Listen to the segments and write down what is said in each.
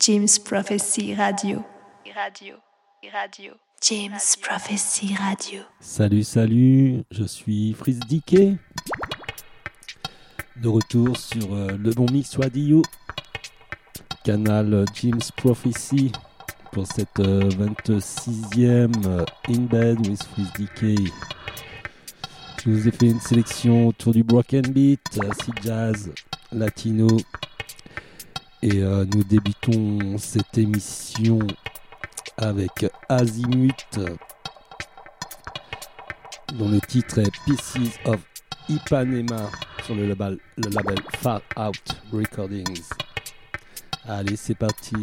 James Prophecy Radio. Radio. Radio. James Prophecy Radio. Salut, salut, je suis Fritz Dickey. De retour sur euh, le bon mix radio. Canal James Prophecy pour cette 26e euh, In Bed with Fritz Dickey. Je vous ai fait une sélection autour du broken beat, acid jazz, latino. Et euh, nous débutons cette émission avec Azimut, dont le titre est Pieces of Ipanema sur le label, le label Far Out Recordings. Allez, c'est parti.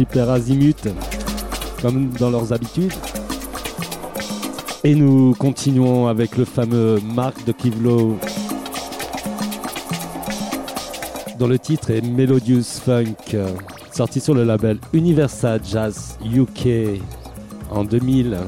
Super comme dans leurs habitudes. Et nous continuons avec le fameux Marc de Kivlo, dont le titre est Melodious Funk, sorti sur le label Universal Jazz UK en 2000.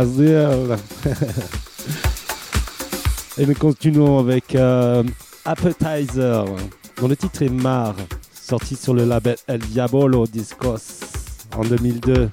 Et nous continuons avec euh, Appetizer, dont le titre est Mar, sorti sur le label El Diabolo Discos en 2002.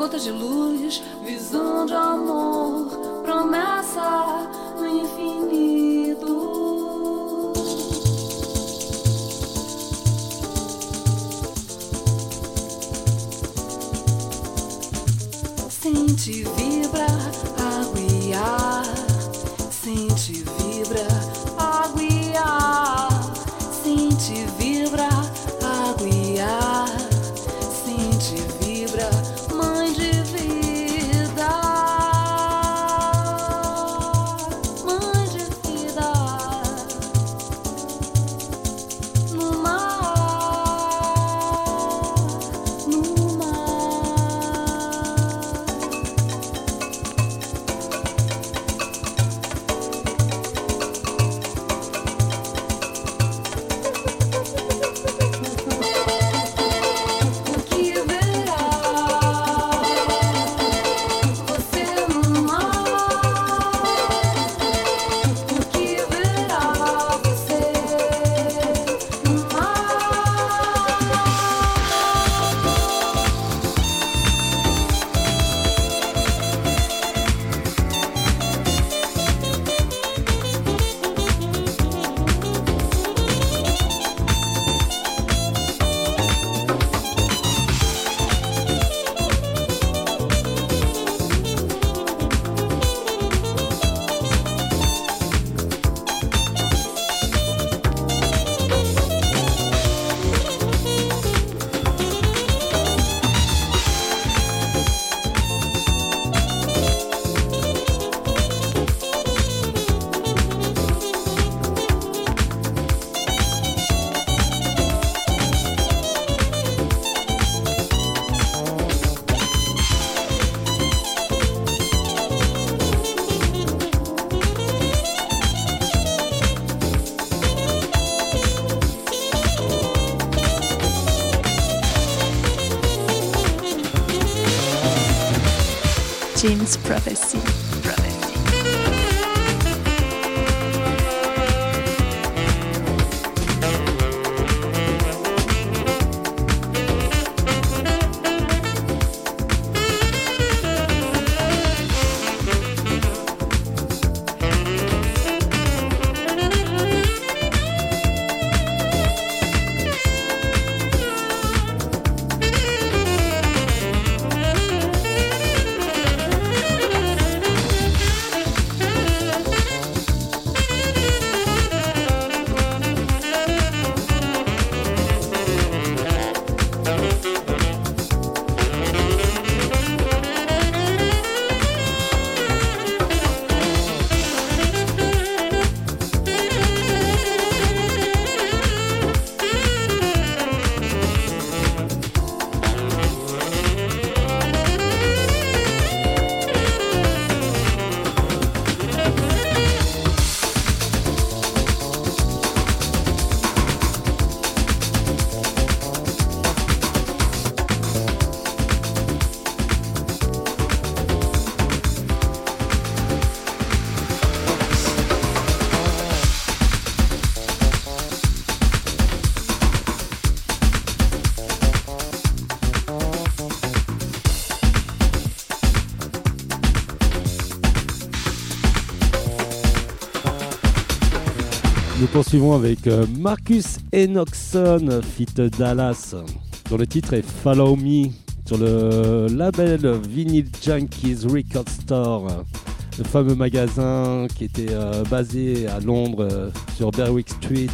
Gotas de luz, visão de amor, promessa no infinito. Sente, Prophecy. Poursuivons avec euh, Marcus Enochson, fit Dallas, dont le titre est Follow Me, sur le label Vinyl Junkies Record Store, le fameux magasin qui était euh, basé à Londres euh, sur Berwick Street.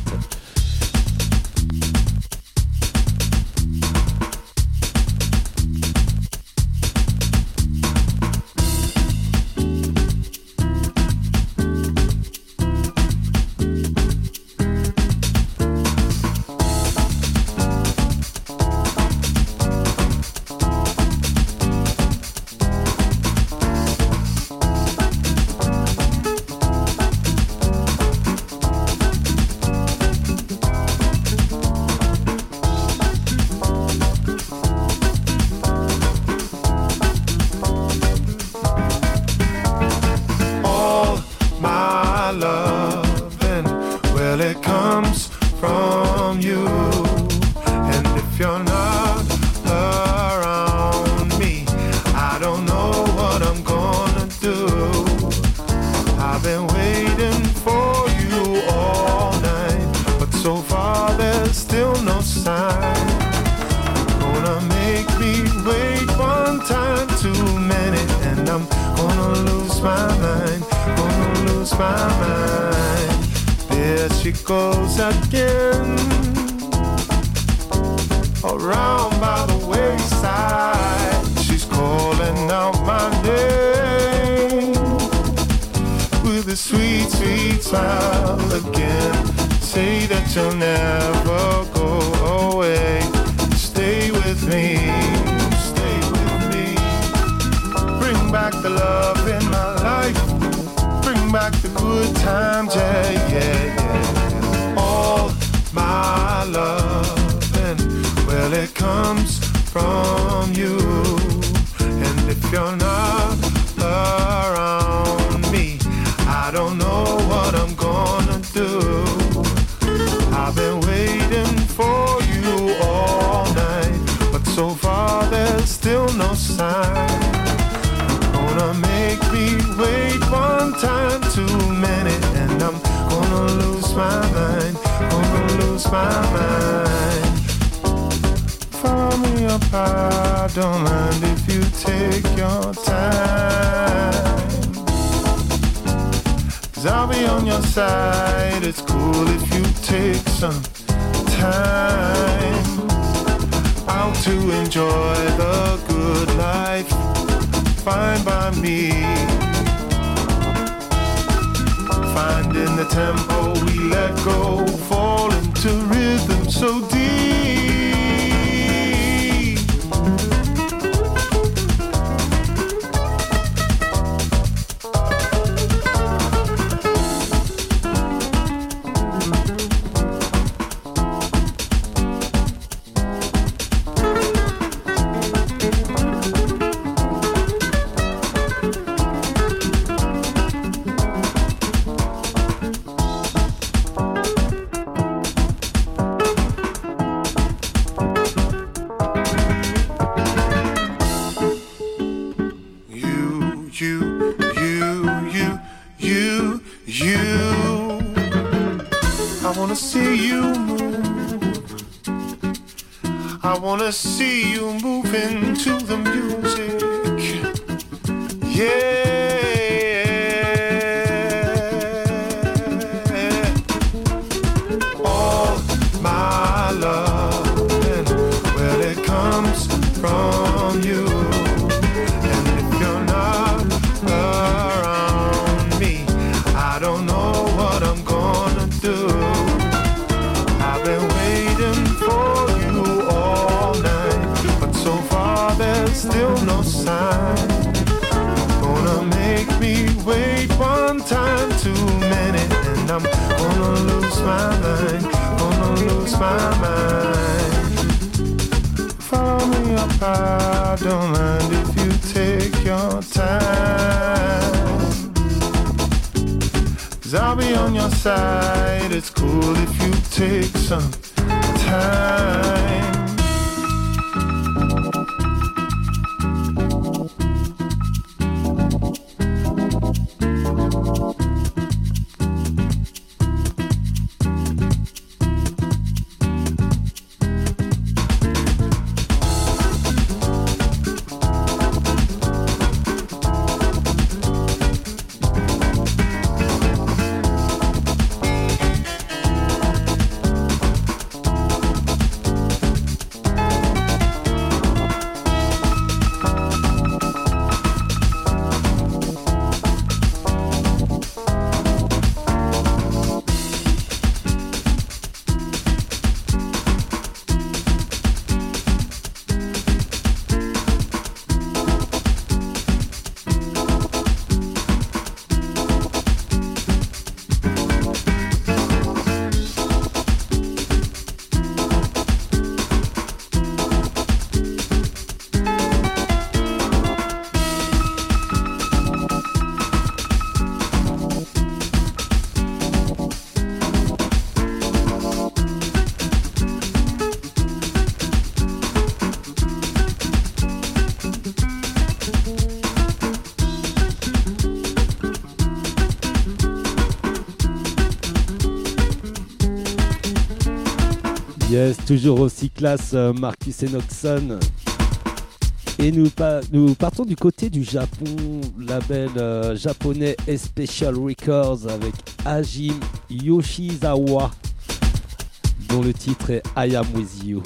She goes again, around by the wayside. She's calling out my name with a sweet, sweet smile again. Say that you'll never go away. Stay with me, stay with me. Bring back the love in my life. Bring back the good times, yeah, yeah, yeah. All my love, and well, it comes from you. And if you're not around me, I don't know what I'm gonna do. I've been waiting for you all night, but so far there's still no sign. Gonna make me wait one time too many, and I'm gonna lose my mind, lose my mind. Follow me I don't mind if you take your time. Cause I'll be on your side. It's cool if you take some time out to enjoy the good life. Fine by me. Finding the tempo we let go, fall into rhythm so deep. To the music. Toujours aussi classe, euh, Marcus Enoxon. Et nous, partons du côté du Japon, label euh, japonais Special Records avec Hajim Yoshizawa, dont le titre est I Am With You.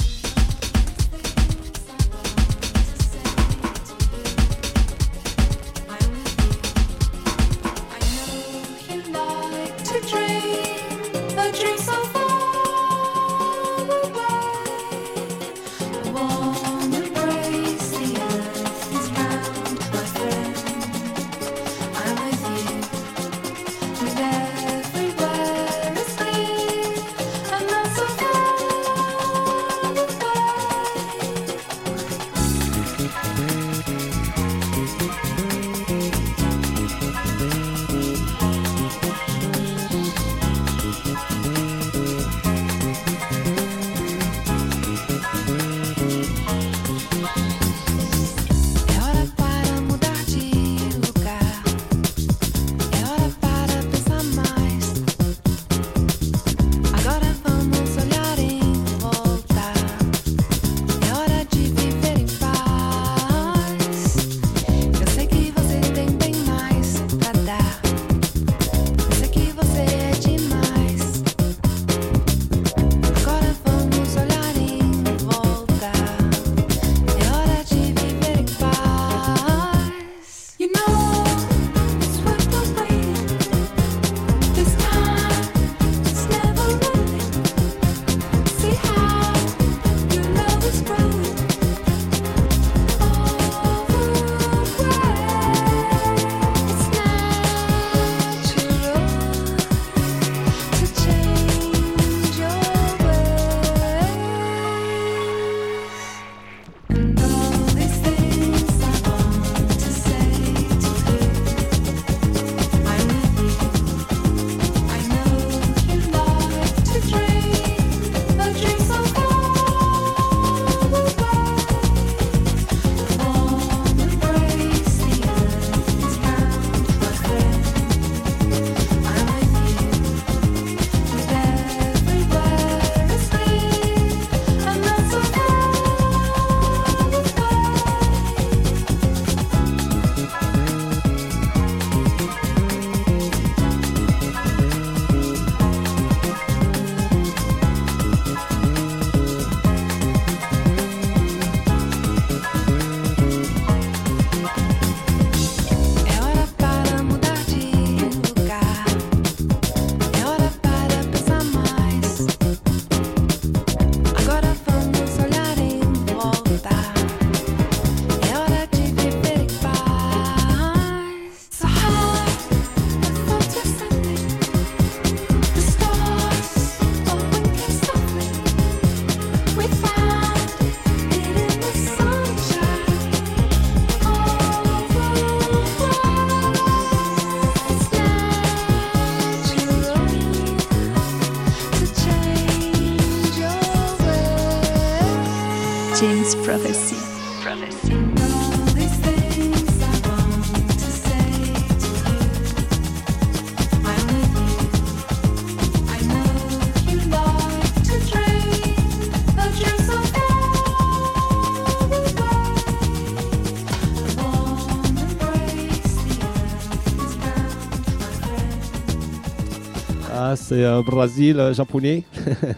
c'est euh, un Brésil euh, japonais.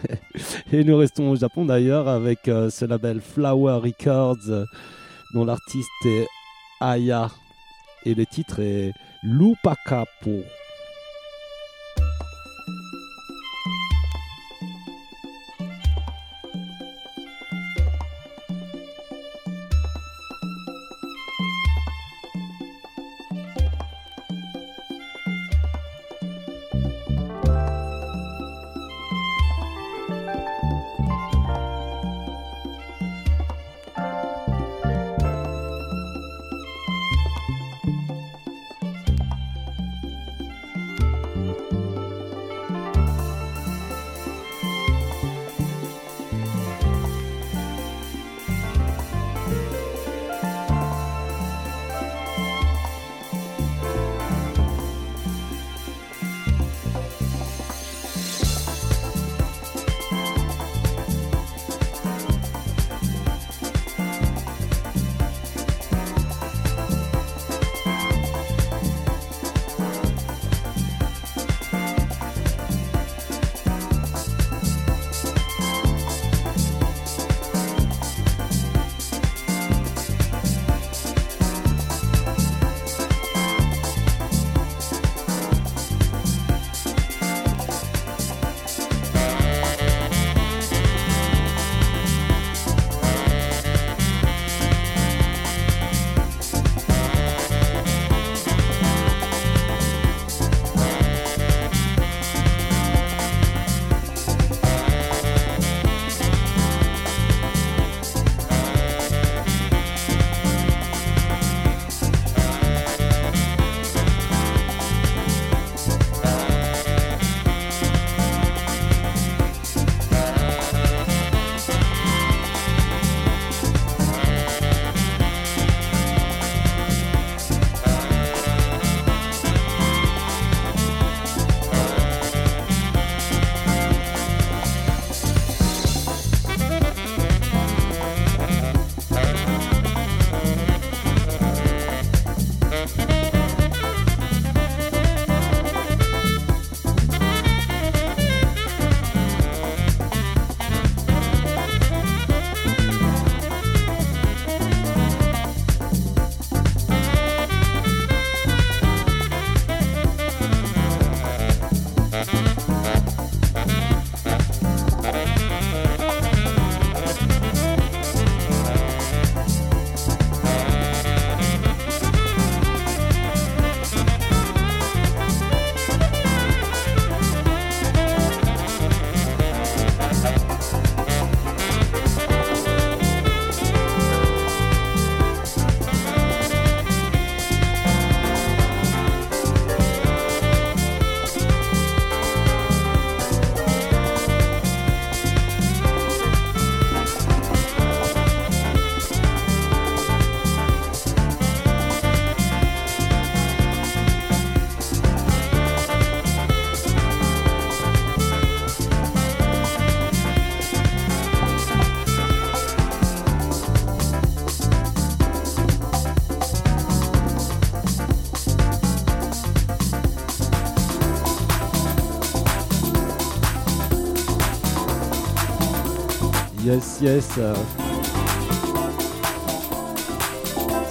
Et nous restons au Japon d'ailleurs avec euh, ce label Flower Records dont l'artiste est Aya et le titre est Lupacapo.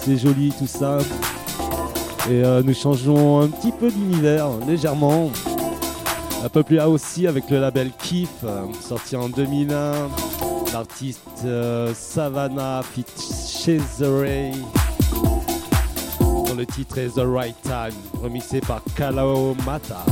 C'est joli tout ça. Et euh, nous changeons un petit peu d'univers, légèrement. Un peu plus là aussi avec le label Kiff, euh, sorti en 2001. L'artiste euh, Savannah Fit Cesare. Dont le titre est The Right Time, remixé par Kalao Mata.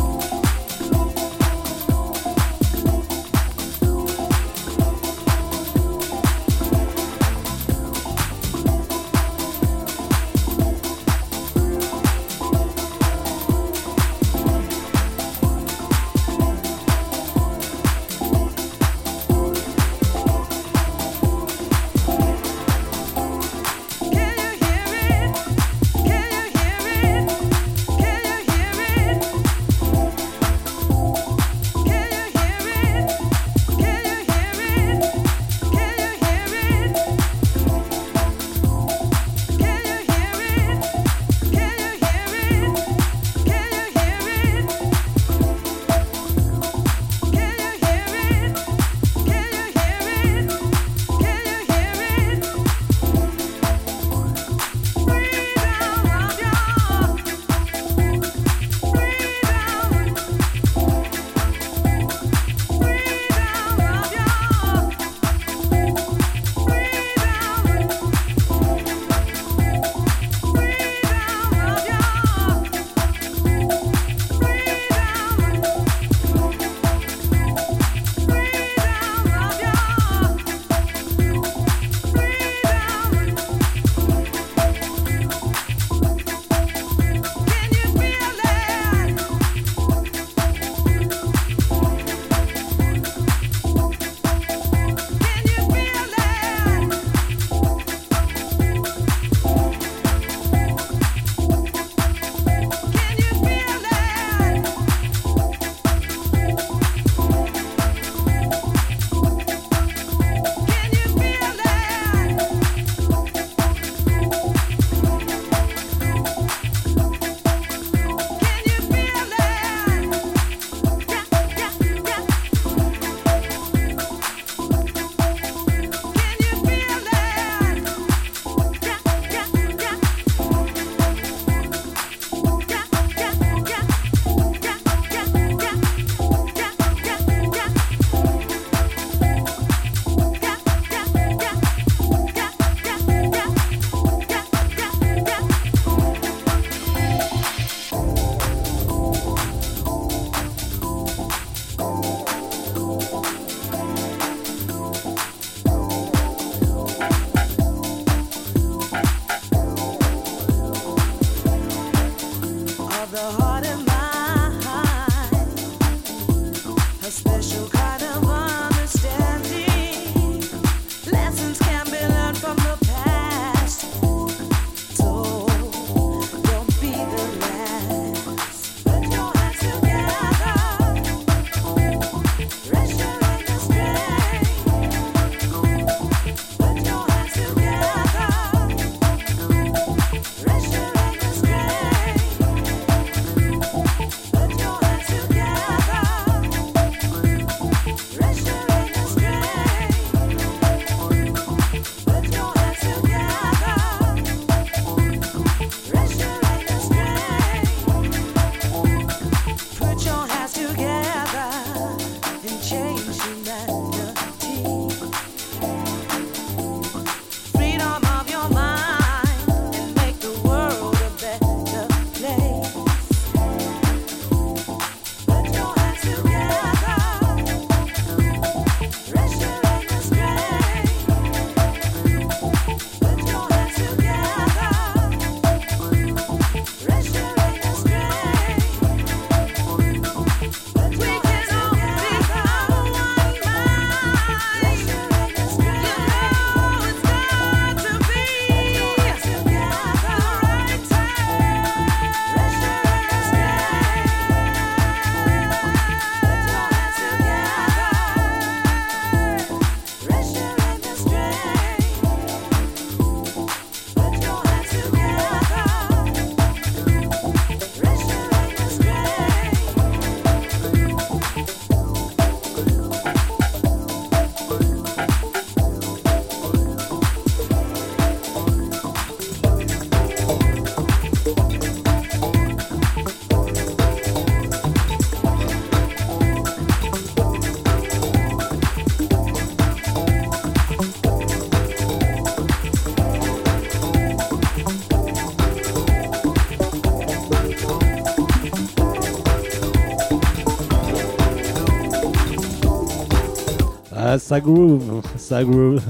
Ça groove, ça groove.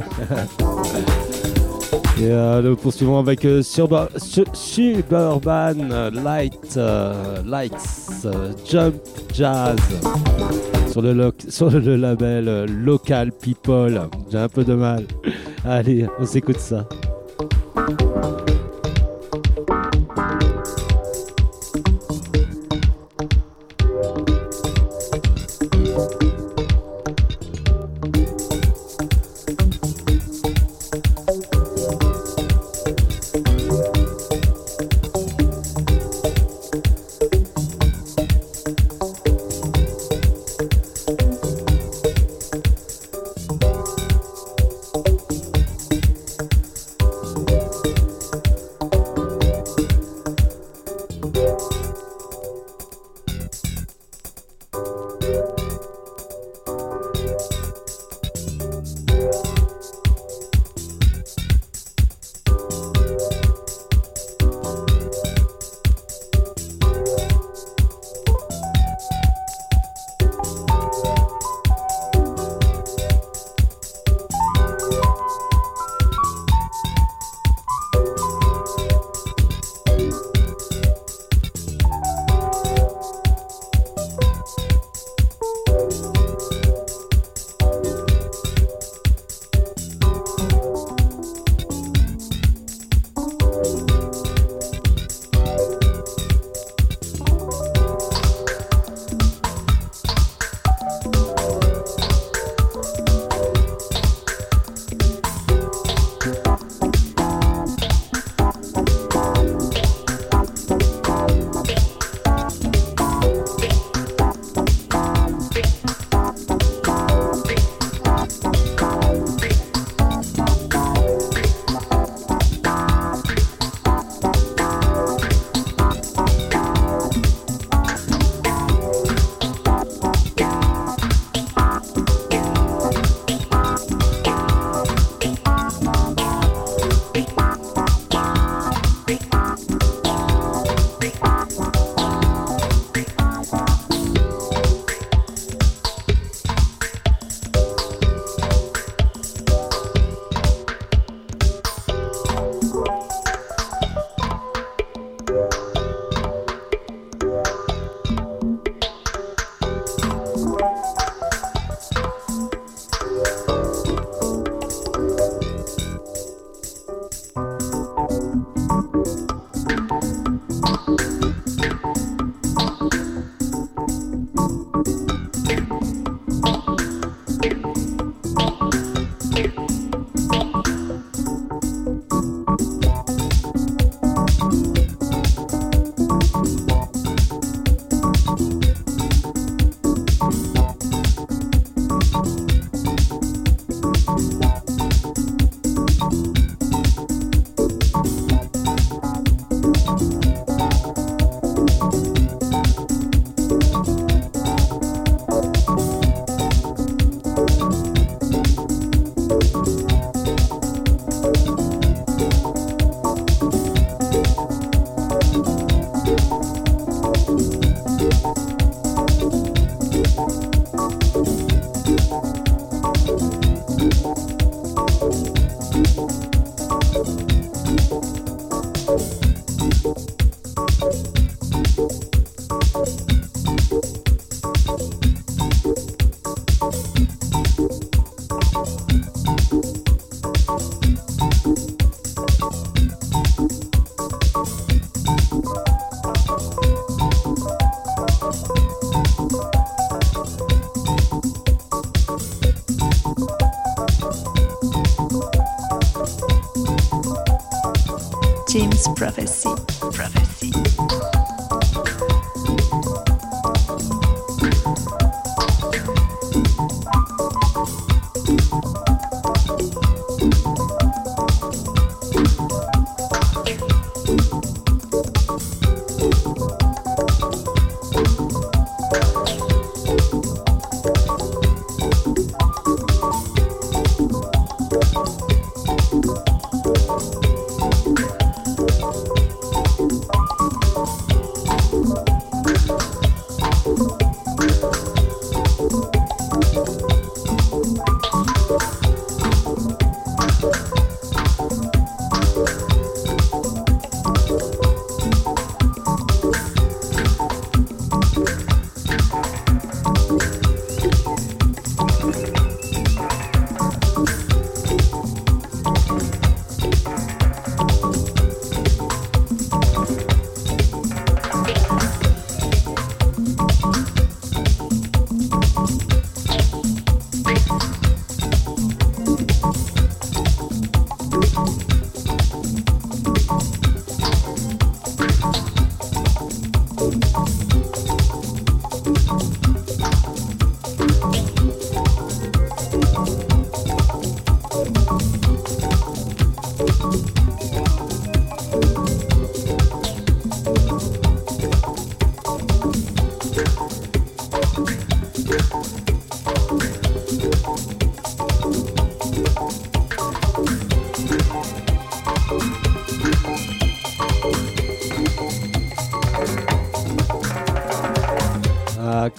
Et euh, nous poursuivons avec euh, Suburban Light, euh, Lights euh, Jump Jazz sur le, label Local People. J'ai un peu de mal. Allez, on s'écoute ça. James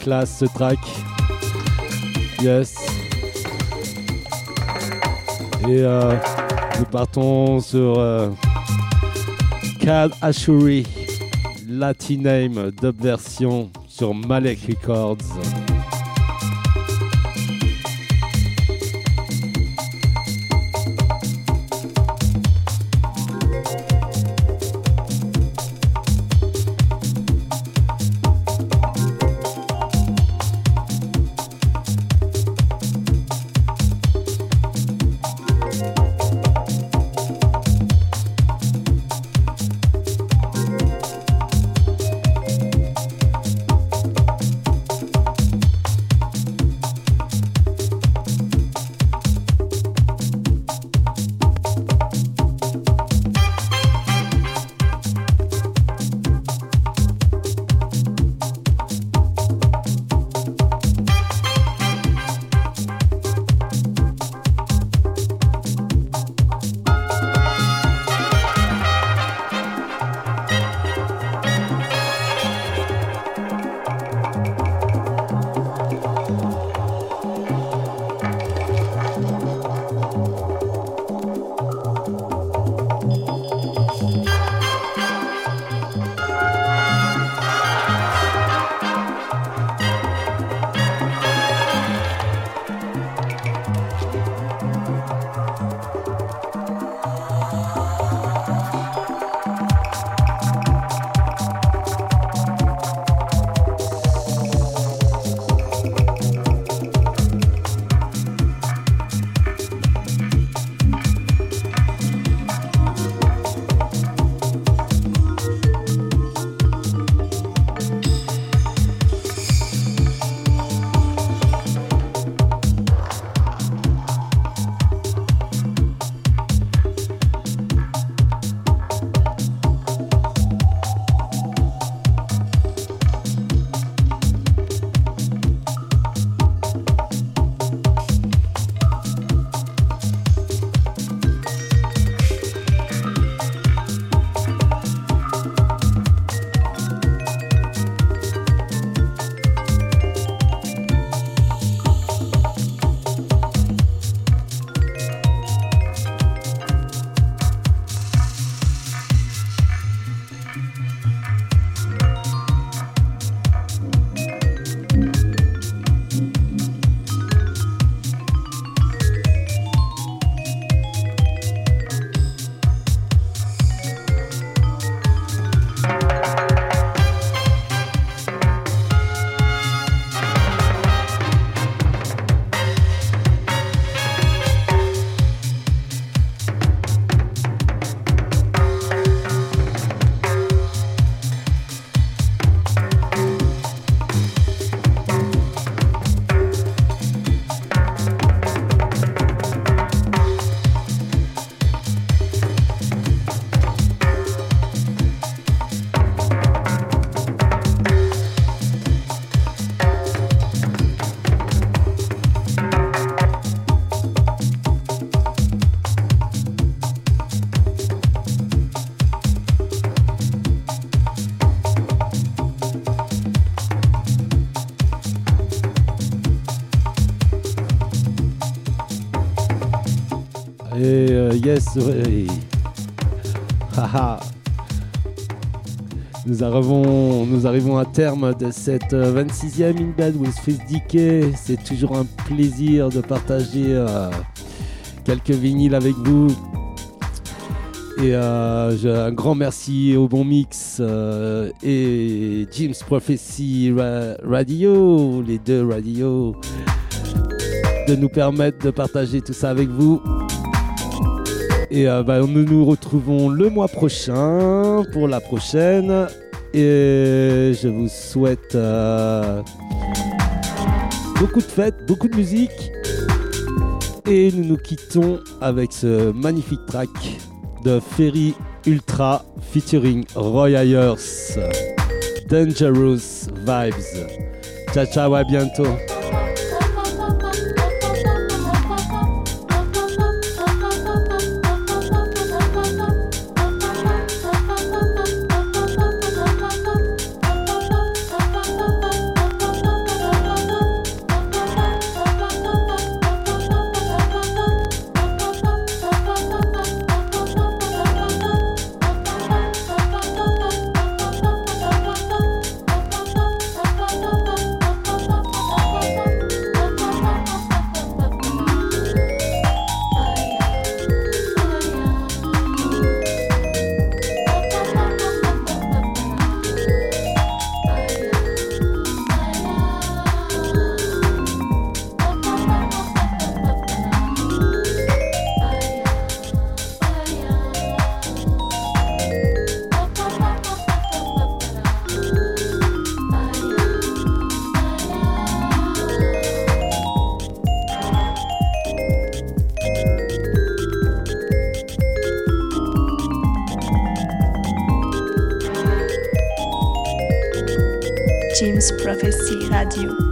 classe ce track. Yes. Et euh, nous partons sur euh, Cad Ashuri, Latiname dub version sur Malek Records. Yes, ouais. Haha. Nous arrivons, nous arrivons à terme de cette euh, 26e In Bed with Fizz DK. C'est toujours un plaisir de partager euh, quelques vinyles avec vous. Et euh, un grand merci au Bon Mix euh, et Jim's Prophecy Ra- Radio, les deux radios, de nous permettre de partager tout ça avec vous. Et euh, bah, nous nous retrouvons le mois prochain pour la prochaine. Et je vous souhaite euh, beaucoup de fêtes, beaucoup de musique. Et nous nous quittons avec ce magnifique track de Ferry Ultra featuring Roy Ayers. Dangerous Vibes. Ciao ciao, à bientôt. James Prophecy Radio.